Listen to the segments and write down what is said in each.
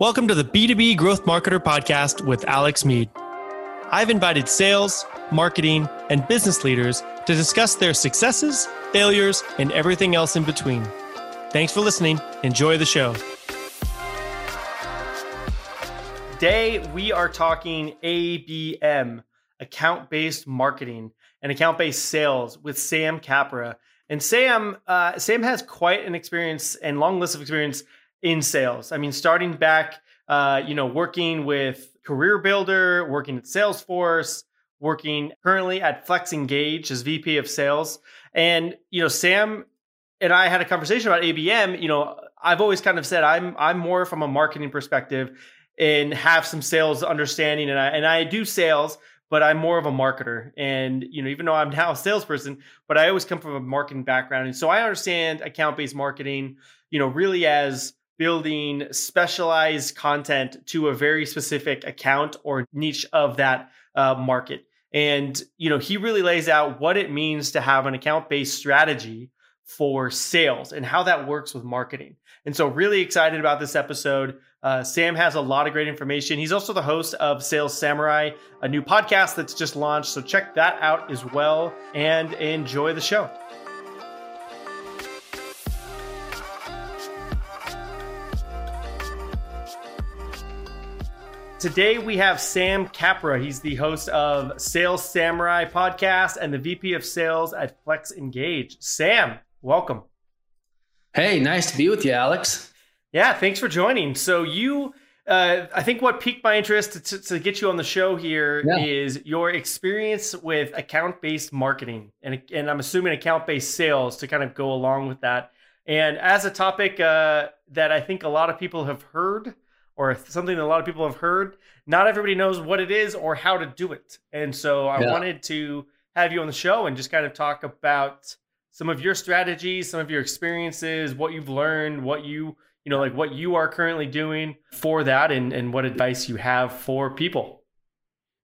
Welcome to the B2B Growth Marketer Podcast with Alex Meade. I've invited sales, marketing, and business leaders to discuss their successes, failures, and everything else in between. Thanks for listening. Enjoy the show. Today, we are talking ABM, account based marketing and account based sales with Sam Capra. And Sam, uh, Sam has quite an experience and long list of experience in sales. I mean, starting back, uh, you know, working with Career Builder, working at Salesforce, working currently at Flex Engage as VP of Sales. And you know, Sam and I had a conversation about ABM. You know, I've always kind of said I'm I'm more from a marketing perspective and have some sales understanding, and I and I do sales. But I'm more of a marketer, and you know, even though I'm now a salesperson, but I always come from a marketing background, and so I understand account-based marketing, you know, really as building specialized content to a very specific account or niche of that uh, market. And you know, he really lays out what it means to have an account-based strategy for sales and how that works with marketing. And so, really excited about this episode. Uh, Sam has a lot of great information. He's also the host of Sales Samurai, a new podcast that's just launched. So, check that out as well and enjoy the show. Today we have Sam Capra. He's the host of Sales Samurai podcast and the VP of Sales at Flex Engage. Sam, welcome. Hey, nice to be with you, Alex. Yeah, thanks for joining. So you, uh, I think what piqued my interest to, to, get you on the show here yeah. is your experience with account-based marketing, and and I'm assuming account-based sales to kind of go along with that. And as a topic uh, that I think a lot of people have heard or something that a lot of people have heard. Not everybody knows what it is or how to do it. And so I yeah. wanted to have you on the show and just kind of talk about some of your strategies, some of your experiences, what you've learned, what you, you know, like what you are currently doing for that and, and what advice you have for people.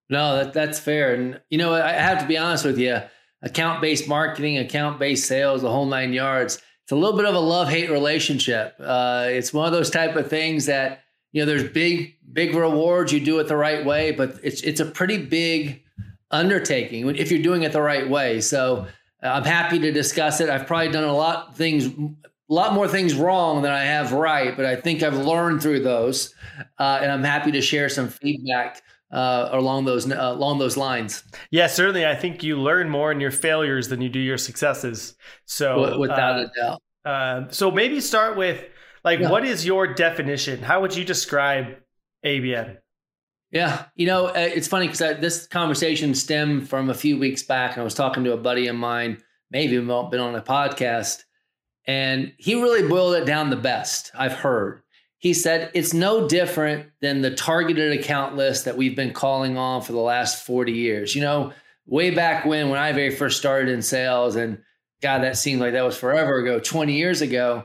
No, that, that's fair. And, you know, I have to be honest with you account based marketing, account based sales, the whole nine yards. It's a little bit of a love hate relationship. Uh, it's one of those type of things that you know there's big big rewards you do it the right way but it's it's a pretty big undertaking if you're doing it the right way so uh, i'm happy to discuss it i've probably done a lot things a lot more things wrong than i have right but i think i've learned through those uh, and i'm happy to share some feedback uh, along those uh, along those lines. Yeah, certainly. I think you learn more in your failures than you do your successes. So without a doubt. Uh, so maybe start with like, yeah. what is your definition? How would you describe ABM? Yeah, you know, uh, it's funny because this conversation stemmed from a few weeks back. And I was talking to a buddy of mine, maybe been on a podcast, and he really boiled it down the best I've heard. He said it's no different than the targeted account list that we've been calling on for the last 40 years. You know, way back when, when I very first started in sales, and God, that seemed like that was forever ago, 20 years ago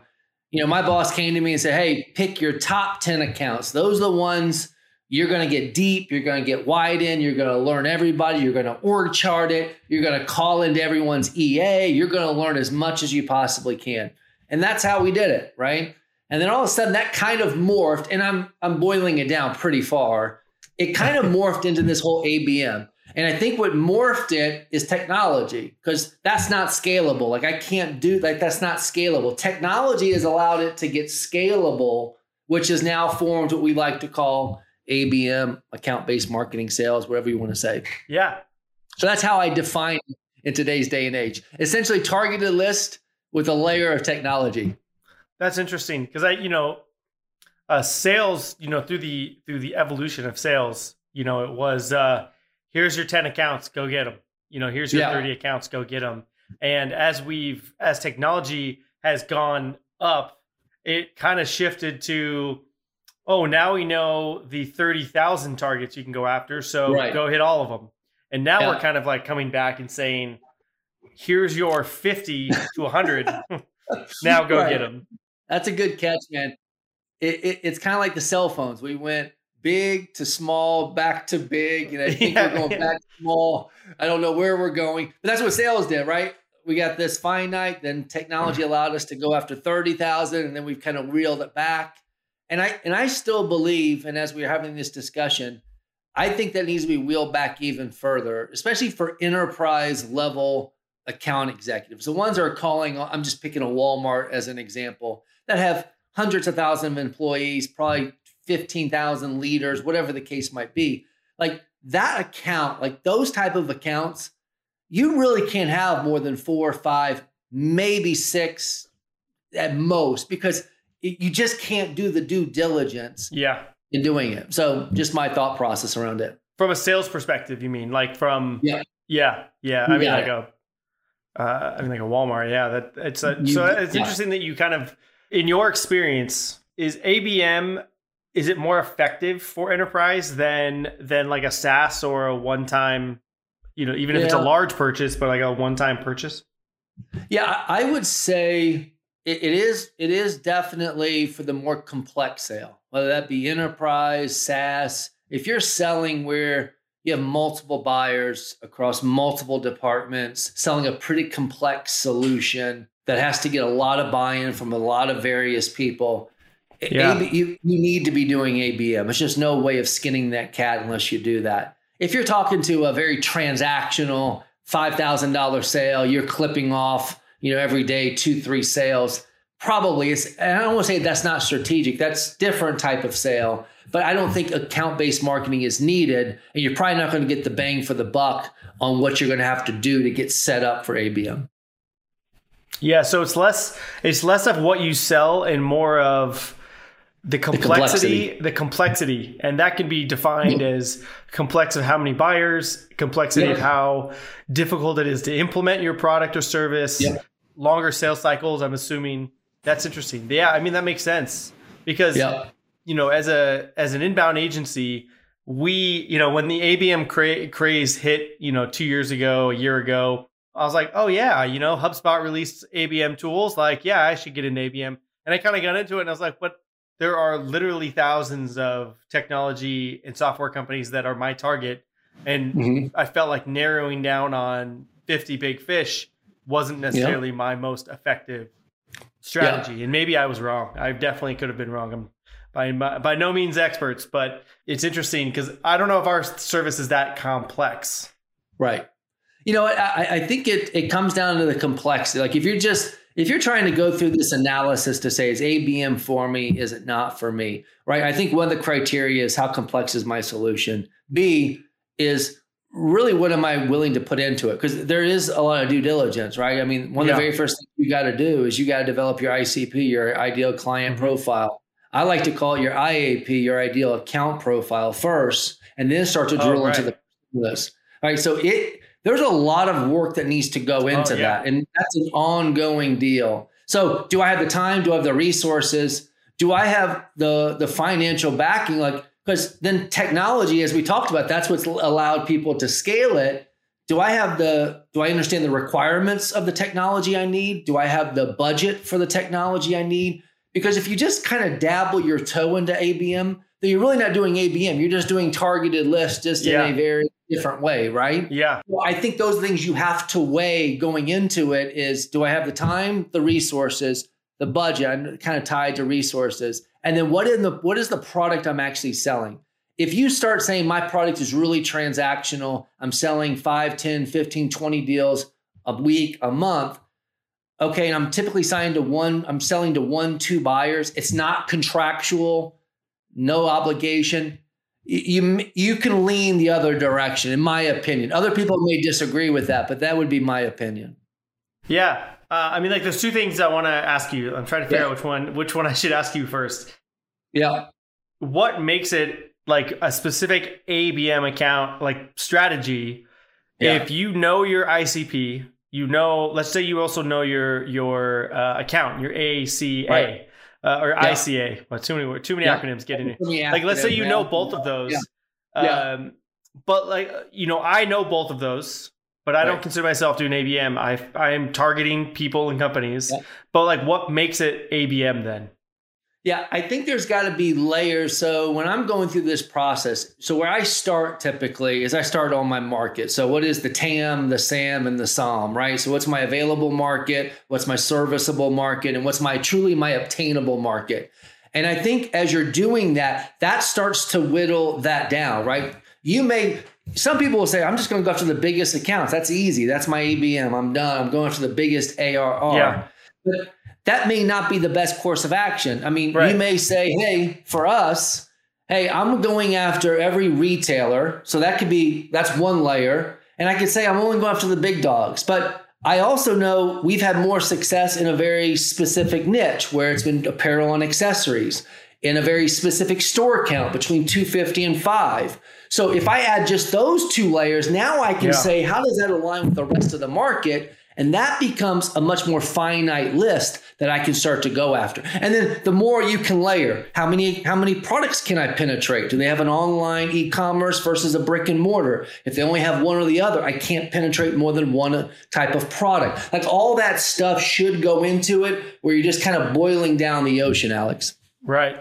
you know, my boss came to me and said, Hey, pick your top 10 accounts. Those are the ones you're going to get deep, you're going to get wide in, you're going to learn everybody, you're going to org chart it, you're going to call into everyone's EA, you're going to learn as much as you possibly can. And that's how we did it, right? And then all of a sudden that kind of morphed, and I'm I'm boiling it down pretty far. It kind of morphed into this whole ABM. And I think what morphed it is technology because that's not scalable. Like I can't do like that's not scalable. Technology has allowed it to get scalable, which has now formed what we like to call ABM, account based marketing sales, whatever you want to say. Yeah. So that's how I define it in today's day and age. Essentially targeted list with a layer of technology. That's interesting because I, you know, uh, sales, you know, through the through the evolution of sales, you know, it was uh here's your 10 accounts, go get them. You know, here's your yeah. 30 accounts, go get them. And as we've, as technology has gone up, it kind of shifted to, oh, now we know the 30,000 targets you can go after. So right. go hit all of them. And now yeah. we're kind of like coming back and saying, here's your 50 to 100. now go right. get them. That's a good catch, man. It, it, it's kind of like the cell phones. We went big to small, back to big. And I think yeah, we're going back to small. I don't know where we're going, but that's what sales did, right? We got this finite, then technology mm-hmm. allowed us to go after 30,000, and then we've kind of reeled it back. And I and I still believe, and as we are having this discussion, I think that needs to be wheeled back even further, especially for enterprise level account executives. The ones that are calling, I'm just picking a Walmart as an example, that have hundreds of thousands of employees, probably 15,000 leaders, whatever the case might be. Like that account, like those type of accounts, you really can't have more than four or five, maybe six at most, because you just can't do the due diligence. Yeah. In doing it. So just my thought process around it. From a sales perspective, you mean like from yeah. Yeah. Yeah. I mean like a uh, I mean like a Walmart. Yeah. That it's a, you, so it's yeah. interesting that you kind of in your experience, is ABM is it more effective for enterprise than than like a SaaS or a one time, you know, even if it's a large purchase, but like a one time purchase? Yeah, I would say it, it is it is definitely for the more complex sale, whether that be enterprise, SaaS. If you're selling where you have multiple buyers across multiple departments, selling a pretty complex solution that has to get a lot of buy-in from a lot of various people yeah. AB, you, you need to be doing ABM. It's just no way of skinning that cat unless you do that. If you're talking to a very transactional $5,000 sale, you're clipping off, you know, every day two, three sales. Probably it's, and I don't want to say that's not strategic. That's different type of sale, but I don't think account based marketing is needed. And you're probably not going to get the bang for the buck on what you're going to have to do to get set up for ABM. Yeah, so it's less it's less of what you sell and more of the complexity, the complexity, the complexity, and that can be defined as complex of how many buyers, complexity yeah. of how difficult it is to implement your product or service, yeah. longer sales cycles. I'm assuming that's interesting. Yeah, I mean that makes sense because yeah. you know, as a as an inbound agency, we you know when the ABM cra- craze hit, you know, two years ago, a year ago, I was like, oh yeah, you know, HubSpot released ABM tools. Like, yeah, I should get an ABM. And I kind of got into it, and I was like, but there are literally thousands of technology and software companies that are my target. And mm-hmm. I felt like narrowing down on 50 big fish wasn't necessarily yeah. my most effective strategy. Yeah. And maybe I was wrong. I definitely could have been wrong. I'm by, by no means experts, but it's interesting because I don't know if our service is that complex. Right. You know, I, I think it, it comes down to the complexity. Like if you're just, if you're trying to go through this analysis to say is ABM for me, is it not for me, right? I think one of the criteria is how complex is my solution. B is really what am I willing to put into it? Because there is a lot of due diligence, right? I mean, one yeah. of the very first things you got to do is you got to develop your ICP, your ideal client mm-hmm. profile. I like to call it your IAP, your ideal account profile first, and then start to oh, drill oh, right. into the list. All right. So it there's a lot of work that needs to go oh, into oh, yeah. that. And that's an ongoing deal. So do I have the time? Do I have the resources? Do I have the the financial backing? Like, because then technology, as we talked about, that's what's allowed people to scale it. Do I have the do I understand the requirements of the technology I need? Do I have the budget for the technology I need? Because if you just kind of dabble your toe into ABM, then you're really not doing ABM. You're just doing targeted lists just yeah. in a very different way, right? Yeah. Well, I think those things you have to weigh going into it is do I have the time, the resources, the budget? I'm kind of tied to resources. And then what in the what is the product I'm actually selling? If you start saying my product is really transactional, I'm selling 5, 10, 15, 20 deals a week, a month, okay, and I'm typically signed to one, I'm selling to one, two buyers. It's not contractual, no obligation you you can lean the other direction in my opinion. Other people may disagree with that but that would be my opinion. Yeah uh, i mean like there's two things i want to ask you. I'm trying to figure yeah. out which one which one i should ask you first. Yeah. What makes it like a specific abm account like strategy? Yeah. if you know your icp you know let's say you also know your your uh, account your aca right uh, or yeah. ICA. Well, too many too many yeah. acronyms getting it. Like, let's say you know both of those. Yeah. Um, but like you know, I know both of those, but I right. don't consider myself doing ABM. I I am targeting people and companies. But like, what makes it ABM then? Yeah, I think there's got to be layers. So when I'm going through this process, so where I start typically is I start on my market. So what is the TAM, the SAM, and the SOM, right? So what's my available market? What's my serviceable market? And what's my truly my obtainable market? And I think as you're doing that, that starts to whittle that down, right? You may, some people will say, I'm just going to go after the biggest accounts. That's easy. That's my ABM. I'm done. I'm going after the biggest ARR. Yeah. But that may not be the best course of action. I mean, Right. you may say, hey, for us, hey, I'm going after every retailer. So that could be, that's one layer. And I could say, I'm only going after the big dogs. But I also know we've had more success in a very specific niche where it's been apparel and accessories in a very specific store count between 250 and 5. So if I add just those two layers, now I can Yeah. say, how does that align with the rest of the market? And that becomes a much more finite list that I can start to go after. And then the more you can layer, how many how many products can I penetrate? Do they have an online e-commerce versus a brick and mortar? If they only have one or the other, I can't penetrate more than one type of product. Like all that stuff should go into it where you're just kind of boiling down the ocean, Alex. Right.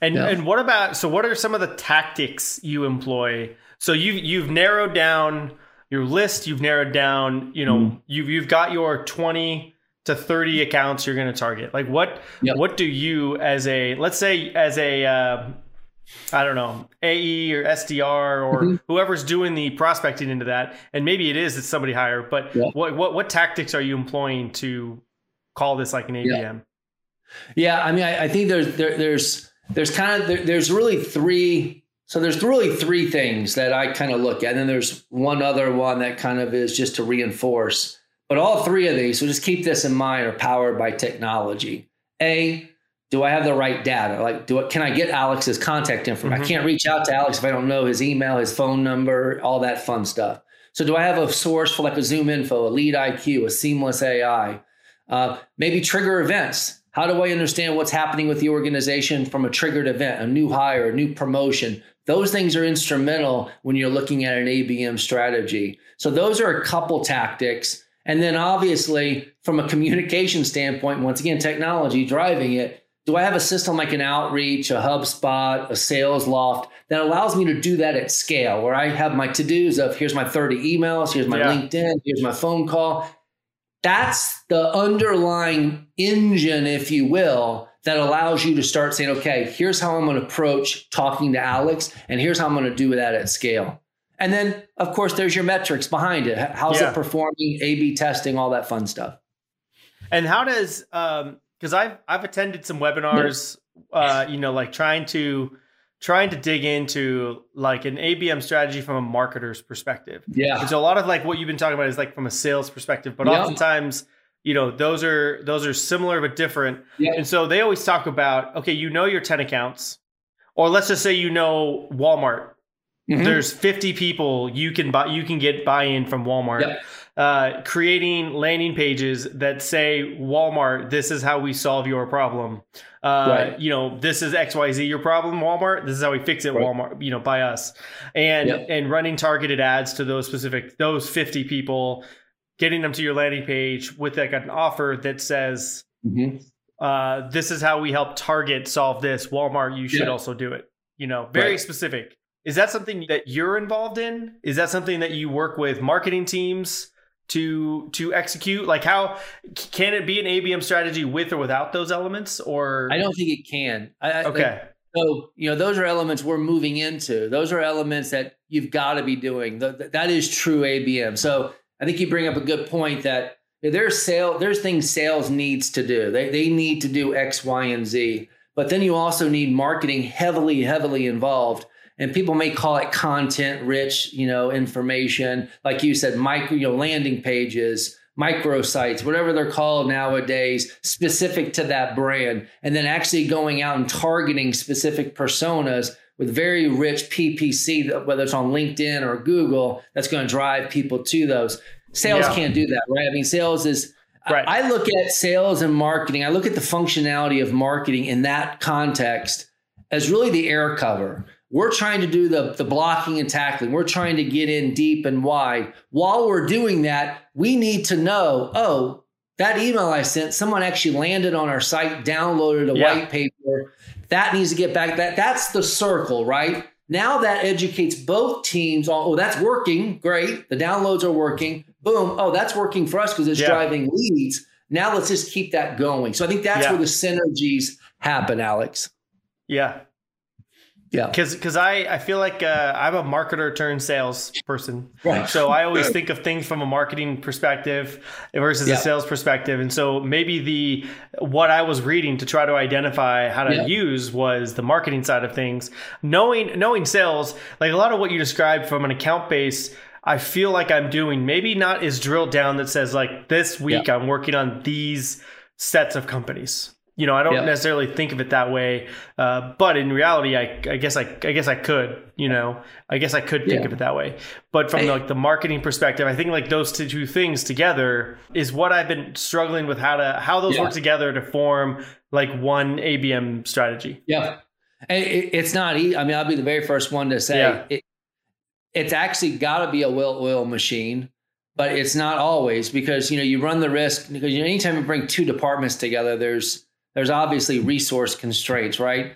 And Yeah. and what about so what are some of the tactics you employ? So you you've narrowed down your list, you've narrowed down, you know, Mm-hmm. you've you've got your 20 to 30 accounts you're going to target. Like what Yep. what do you as a let's say as a uh, I don't know, AE or SDR or Mhm. whoever's doing the prospecting into that, and maybe it is it's somebody higher, but Yeah. what what what tactics are you employing to call this like an ABM? Yeah, I mean, I, I think there's there, there's there's kind of there, there's really three. So there's really three things that I kind of look at, and then there's one other one that kind of is just to reinforce. But all three of these, so just keep this in mind, are powered by technology. A, do I have the right data? Like, do I, can I get Alex's contact information? Mhm. I can't reach out to Alex if I don't know his email, his phone number, all that fun stuff. So do I have a source for like a ZoomInfo, a LeadIQ, a seamless AI? Uh, maybe trigger events. How do I understand what's happening with the organization from a triggered event, a new hire, a new promotion? Those things are instrumental when you're looking at an ABM strategy. So those are a couple tactics. And then obviously, from a communication standpoint, once again, technology driving it. Do I have a system like an outreach, a HubSpot, a Salesloft that allows me to do that at scale where I have my to dos of here's my 30 emails, here's my Yeah. LinkedIn, here's my phone call. That's the underlying engine, if you will, that allows you to start saying, okay, here's how I'm going to approach talking to Alex, and here's how I'm going to do that at scale. And then, of course, there's your metrics behind it. How's Yeah. it performing? A B testing, all that fun stuff. And how does um because I've I've attended some webinars uh you know like trying to trying to dig into like an ABM strategy from a marketer's perspective. Yeah. And so a lot of like what you've been talking about is like from a sales perspective, but Yeah. oftentimes you know those are those are similar but different. Yeah. And so they always talk about okay, you know your 10 accounts or let's just say you know Walmart. Mhm. There's 50 people you can buy you can get buy-in from Walmart Yep. uh, creating landing pages that say Walmart, this is how we solve your problem. Uh, Right. You know, this is X Y Z your problem, Walmart. This is how we fix it, Right. Walmart. You know, by us, and Yep. and running targeted ads to those specific those fifty people, getting them to your landing page with like an offer that says. Mhm. Uh, this is how we help Target solve this. Walmart, you should Yeah. also do it. You know, very Right. specific. Is that something that you're involved in? Is that something that you work with marketing teams to to execute? Like how can it be an ABM strategy with or without those elements or I don't think it can. I, I- like, Okay. So, you know, those are elements we're moving into. Those are elements that you've got to be doing. Th- th- that is true ABM. So, I think you bring up a good point that there's sale, there's things sales needs to do. They they need to do X, Y, and Z. But then you also need marketing heavily, heavily involved. And people may call it content rich, you know, information. Like you said, micro, you know, landing pages, microsites, whatever they're called nowadays, specific to that brand, and then actually going out and targeting specific personas with very rich PPC, whether it's on LinkedIn or Google, that's going to drive people to those. Sales Yeah. can't do that, right? I mean, sales is. Right. I look at sales and marketing. I look at the functionality of marketing in that context as really the air cover. We're trying to do the, the blocking and tackling. We're trying to get in deep and wide. While we're doing that, we need to know, oh, that email I sent, someone actually landed on our site, downloaded a Yeah. white paper. That needs to get back. That that's the circle, right? Now that educates both teams on, oh, that's working. Great. The downloads are working. Boom. Oh, that's working for us because it's Yeah. driving leads. Now let's just keep that going. So I think that's Yeah. where the synergies happen, Alex. Yeah. Yeah. Because because I, I feel like uh, I'm a marketer turned sales person. Right. So I always think of things from a marketing perspective versus Yeah. a sales perspective. And so maybe the what I was reading to try to identify how to Yeah. use was the marketing side of things. Knowing knowing sales, like a lot of what you described from an account base, I feel like I'm doing maybe not is drilled down that says like this week I'm working on these sets of companies. You know, I don't Yeah. necessarily think of it that way, uh, but in reality, I, I guess I, I guess I could. You know, I guess I could think Yeah. of it that way. But from Hey. like the marketing perspective, I think like those two, things together is what I've been struggling with how to how those Yeah. work together to form like one ABM strategy. Yeah. It, it's not. I mean, I'll be the very first one to say Yeah. it, it's actually got to be a well oiled machine, but it's not always because, you know, you run the risk because you know, anytime you bring two departments together, there's, there's obviously resource constraints, right?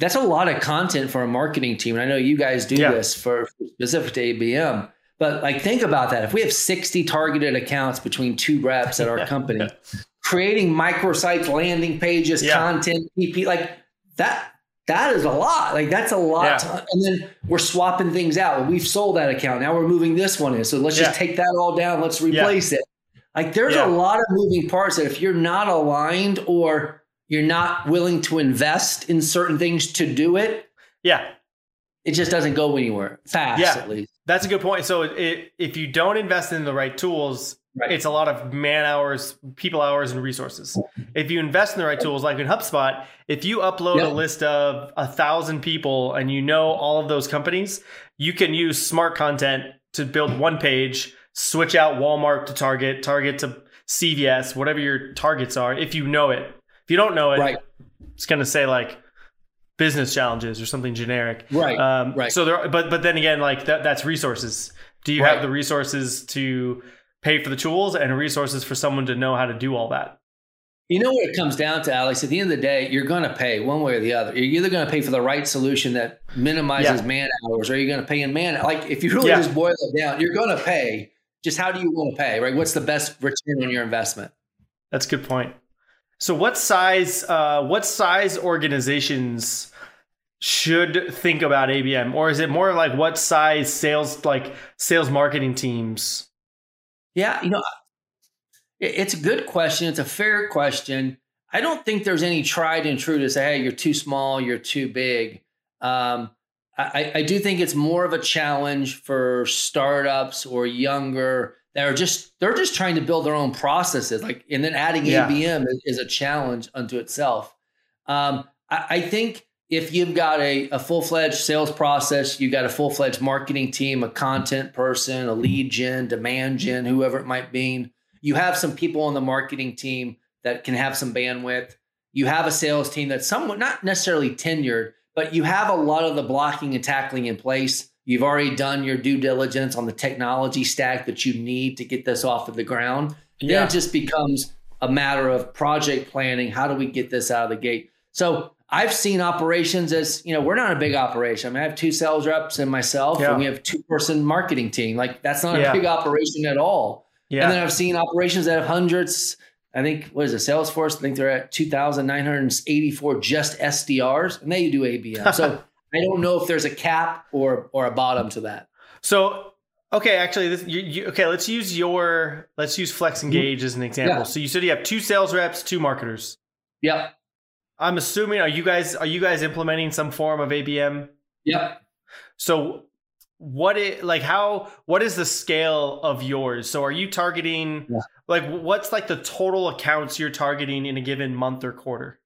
That's a lot of content for a marketing team. And I know you guys do Yeah. this for specific to ABM, but like think about that. If we have 60 targeted accounts between two reps at our company, creating microsites, landing pages, Yeah. content, PP, like that. That is a lot. Like that's a lot. Yeah. and then we're swapping things out. We've sold that account. Now we're moving this one in. So let's just take that all down. Let's replace it. Like there's Yeah. a lot of moving parts that if you're not aligned or you're not willing to invest in certain things to do it, Yeah, it just doesn't go anywhere fast. Yeah. At least. that's a good point. So it, if you don't invest in the right tools, Right. it's a lot of man hours, people hours, and resources. If you invest in the right tools, like in HubSpot, if you upload Yeah. a list of a thousand people and you know all of those companies, you can use smart content to build one page, switch out Walmart to Target, Target to CVS, whatever your targets are. If you know it, if you don't know it, Right. it's going to say like business challenges or something generic. Right. Um, Right. So there, but but then again, like that, that's resources. Do you Right. have the resources to pay for the tools and resources for someone to know how to do all that? You know what it comes down to, Alex? At the end of the day, you're going to pay one way or the other. You're either going to pay for the right solution that minimizes Yeah. man hours, or you're going to pay in man. Like if you really Yeah. just boil it down, you're going to pay. Just how do you want to pay? Right? What's the best return on your investment? That's a good point. So, what size uh, what size organizations should think about ABM, or is it more like what size sales like sales marketing teams? Yeah, you know, it's a good question. It's a fair question. I don't think there's any tried and true to say, hey, you're too small, you're too big. Um, I, I do think it's more of a challenge for startups or younger that are just they're just trying to build their own processes. Like, and then adding Yeah. ABM is, a challenge unto itself. Um, I, I think if you've got a, a full fledged sales process, you've got a full fledged marketing team, a content person, a lead gen, demand gen, whoever it might be, you have some people on the marketing team that can have some bandwidth. You have a sales team that's somewhat not necessarily tenured, but you have a lot of the blocking and tackling in place. You've already done your due diligence on the technology stack that you need to get this off of the ground. Then Yeah. it just becomes a matter of project planning. How do we get this out of the gate? So I've seen operations as, you know, we're not a big operation. I mean, I have two sales reps and myself, Yeah. and we have two person marketing team. Like that's not Yeah. a big operation at all. Yeah. And then I've seen operations that have hundreds. I think what is it? Salesforce. I think they're at two thousand nine hundred eighty-four just SDRs, and they do ABM. So I don't know if there's a cap or or a bottom to that. So okay, actually, this you, you, okay. Let's use your let's use Flex Engage mm-hmm. as an example. Yeah. So you said you have two sales reps, two marketers. Yep. I'm assuming are you guys are you guys implementing some form of ABM? Yep. So what it like how what is the scale of yours? So are you targeting Yeah. like what's like the total accounts you're targeting in a given month or quarter?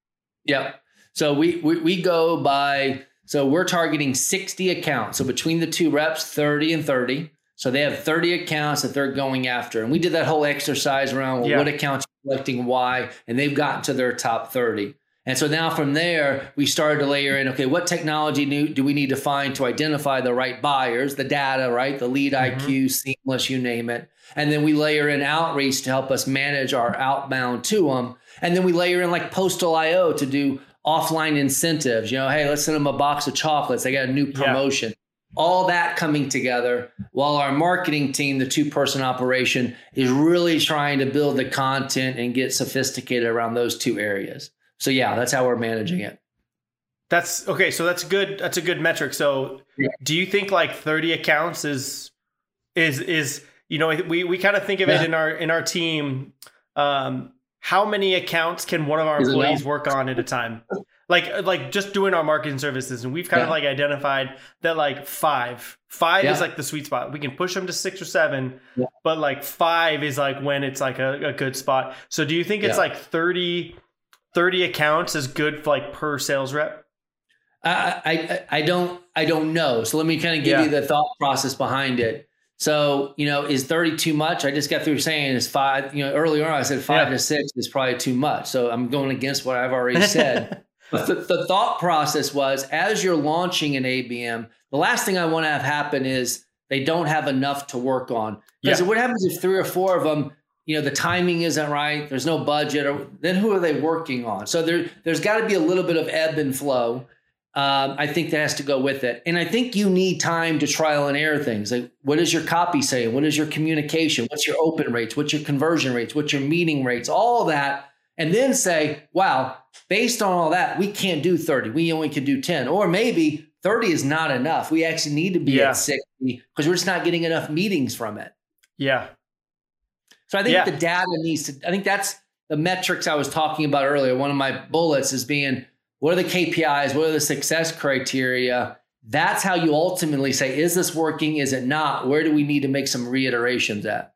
Yep. So we, we we go by so we're targeting 60 accounts. So between the two reps, 30 and 30. So they have 30 accounts that they're going after. And we did that whole exercise around well, Yeah. what accounts you're collecting why, and they've gotten to their top 30. And so now from there, we started to layer in, okay, what technology do we need to find to identify the right buyers, the data, right? The lead Mhm. IQ, seamless, you name it. And then we layer in outreach to help us manage our outbound to them. And then we layer in like Postal IO to do offline incentives. You know, hey, let's send them a box of chocolates. They got a new Yeah. promotion. all that coming together while our marketing team, the two person operation, is really trying to build the content and get sophisticated around those two areas. So yeah, that's how we're managing it. That's okay. So that's good. That's a good metric. So yeah. do you think like 30 accounts is, is, is, you know, we, we kind of think of yeah. it in our, in our team. Um, how many accounts can one of our is employees work on at a time? like like just doing our marketing services and we've kind yeah. of like identified that like five five yeah. is like the sweet spot we can push them to six or seven yeah. but like five is like when it's like a, a good spot so do you think it's like 30 30 accounts is good for like per sales rep I, I I don't I don't know. So let me kind of give you the thought process behind it. So, you know, is 30 too much? I just got through saying is five, you know, earlier on I said five to six is probably too much. So I'm going against what I've already said. But the, the thought process was as you're launching an ABM, the last thing I want to have happen is they don't have enough to work on. Because yeah. what happens if three or four of them, you know, the timing isn't right, there's no budget, or then who are they working on? So there, there's got to be a little bit of ebb and flow. Um, I think that has to go with it. And I think you need time to trial and error things. Like, what is your copy saying? What is your communication? What's your open rates? What's your conversion rates? What's your meeting rates? All that and then say, wow, based on all that, we can't do 30. We only can do 10. Or maybe 30 is not enough. We actually need to be yeah. at 60 because we're just not getting enough meetings from it. Yeah. So I think yeah. the data needs to, I think that's the metrics I was talking about earlier. One of my bullets is being what are the KPIs? What are the success criteria? That's how you ultimately say, is this working? Is it not? Where do we need to make some reiterations at?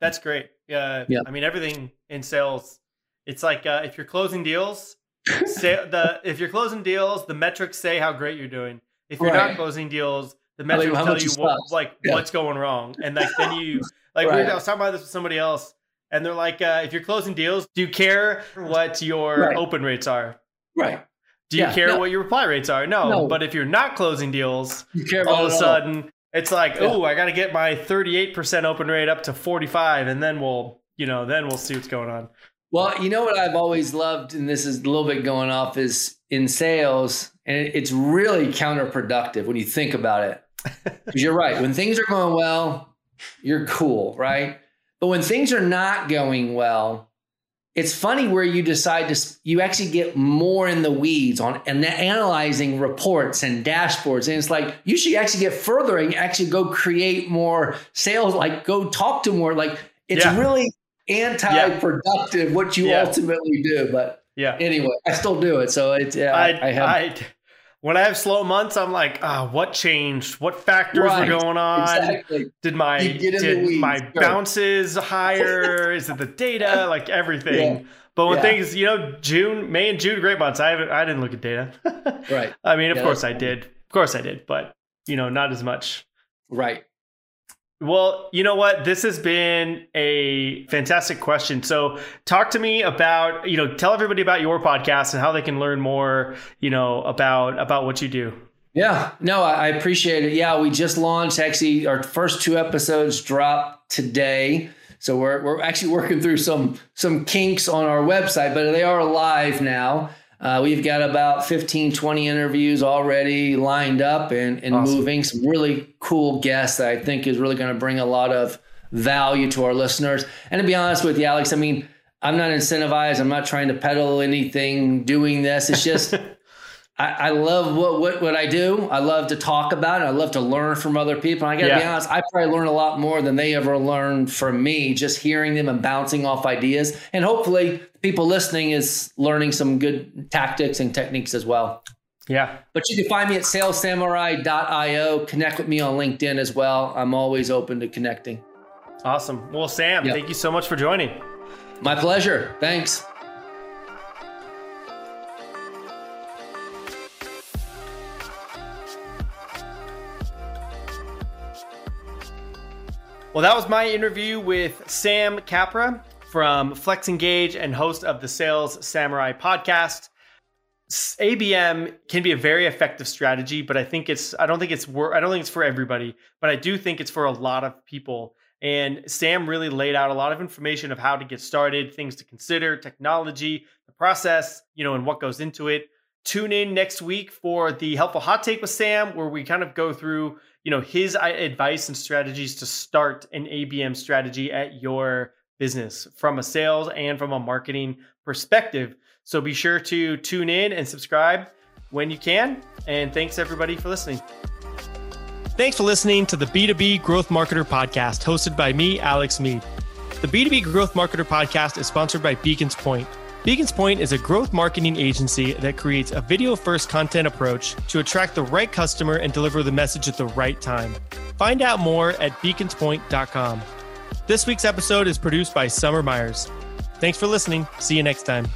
That's great. Yeah. yeah. I mean, everything in sales it's like uh, if you're closing deals, say the if you're closing deals, the metrics say how great you're doing. If you're right. not closing deals, the metrics like, tell you what, like yeah. what's going wrong, and like then you like right. I was talking about this with somebody else, and they're like, uh, if you're closing deals, do you care what your right. open rates are? Right. Do you yeah. care no. what your reply rates are? No. no. But if you're not closing deals, you care all of a sudden it's like, yeah. oh, I got to get my 38% open rate up to 45, and then we'll, you know, then we'll see what's going on. Well, you know what I've always loved, and this is a little bit going off, is in sales, and it's really counterproductive when you think about it. Because you're right. When things are going well, you're cool, right? But when things are not going well, it's funny where you decide to you actually get more in the weeds on and analyzing reports and dashboards and it's like you should actually get further and actually go create more sales like go talk to more like it's yeah. really anti-productive yeah. what you yeah. ultimately do. But yeah, anyway, I still do it. So it's yeah, I, I have. I, when I have slow months, I'm like, ah, oh, what changed? What factors right. were going on? Exactly. Did my did my bounces higher? Is it the data? Like everything. Yeah. But when yeah. things, you know, June, May and June, great months. I haven't, I didn't look at data. right. I mean, of yeah, course I did. Of course I did, but you know, not as much. Right. Well, you know what? This has been a fantastic question. So, talk to me about, you know, tell everybody about your podcast and how they can learn more, you know, about about what you do. Yeah, no, I appreciate it. Yeah, we just launched actually our first two episodes drop today. So we're we're actually working through some some kinks on our website, but they are live now. Uh, we've got about 15, 20 interviews already lined up and, and awesome. moving. Some really cool guests that I think is really going to bring a lot of value to our listeners. And to be honest with you, Alex, I mean, I'm not incentivized. I'm not trying to peddle anything doing this. It's just I, I, love what, what what I do. I love to talk about it. I love to learn from other people. And I got to yeah. be honest, I probably learn a lot more than they ever learned from me, just hearing them and bouncing off ideas. And hopefully, people listening is learning some good tactics and techniques as well. Yeah. But you can find me at salessamurai.io. Connect with me on LinkedIn as well. I'm always open to connecting. Awesome. Well, Sam, yep. thank you so much for joining. My pleasure. Thanks. Well, that was my interview with Sam Capra from Flex Engage and host of the Sales Samurai podcast. ABM can be a very effective strategy, but I think it's I don't think it's I don't think it's for everybody, but I do think it's for a lot of people. And Sam really laid out a lot of information of how to get started, things to consider, technology, the process, you know, and what goes into it. Tune in next week for the helpful hot take with Sam, where we kind of go through, you know, his uh, advice and strategies to start an ABM strategy at your business from a sales and from a marketing perspective. So be sure to tune in and subscribe when you can. And thanks everybody for listening. Thanks for listening to the B2B Growth Marketer podcast hosted by me, Alex Meade. The B2B Growth Marketer podcast is sponsored by Beacons Point. Beacons Point is a growth marketing agency that creates a video first content approach to attract the right customer and deliver the message at the right time. Find out more at beaconspoint.com. This week's episode is produced by Summer Myers. Thanks for listening. See you next time.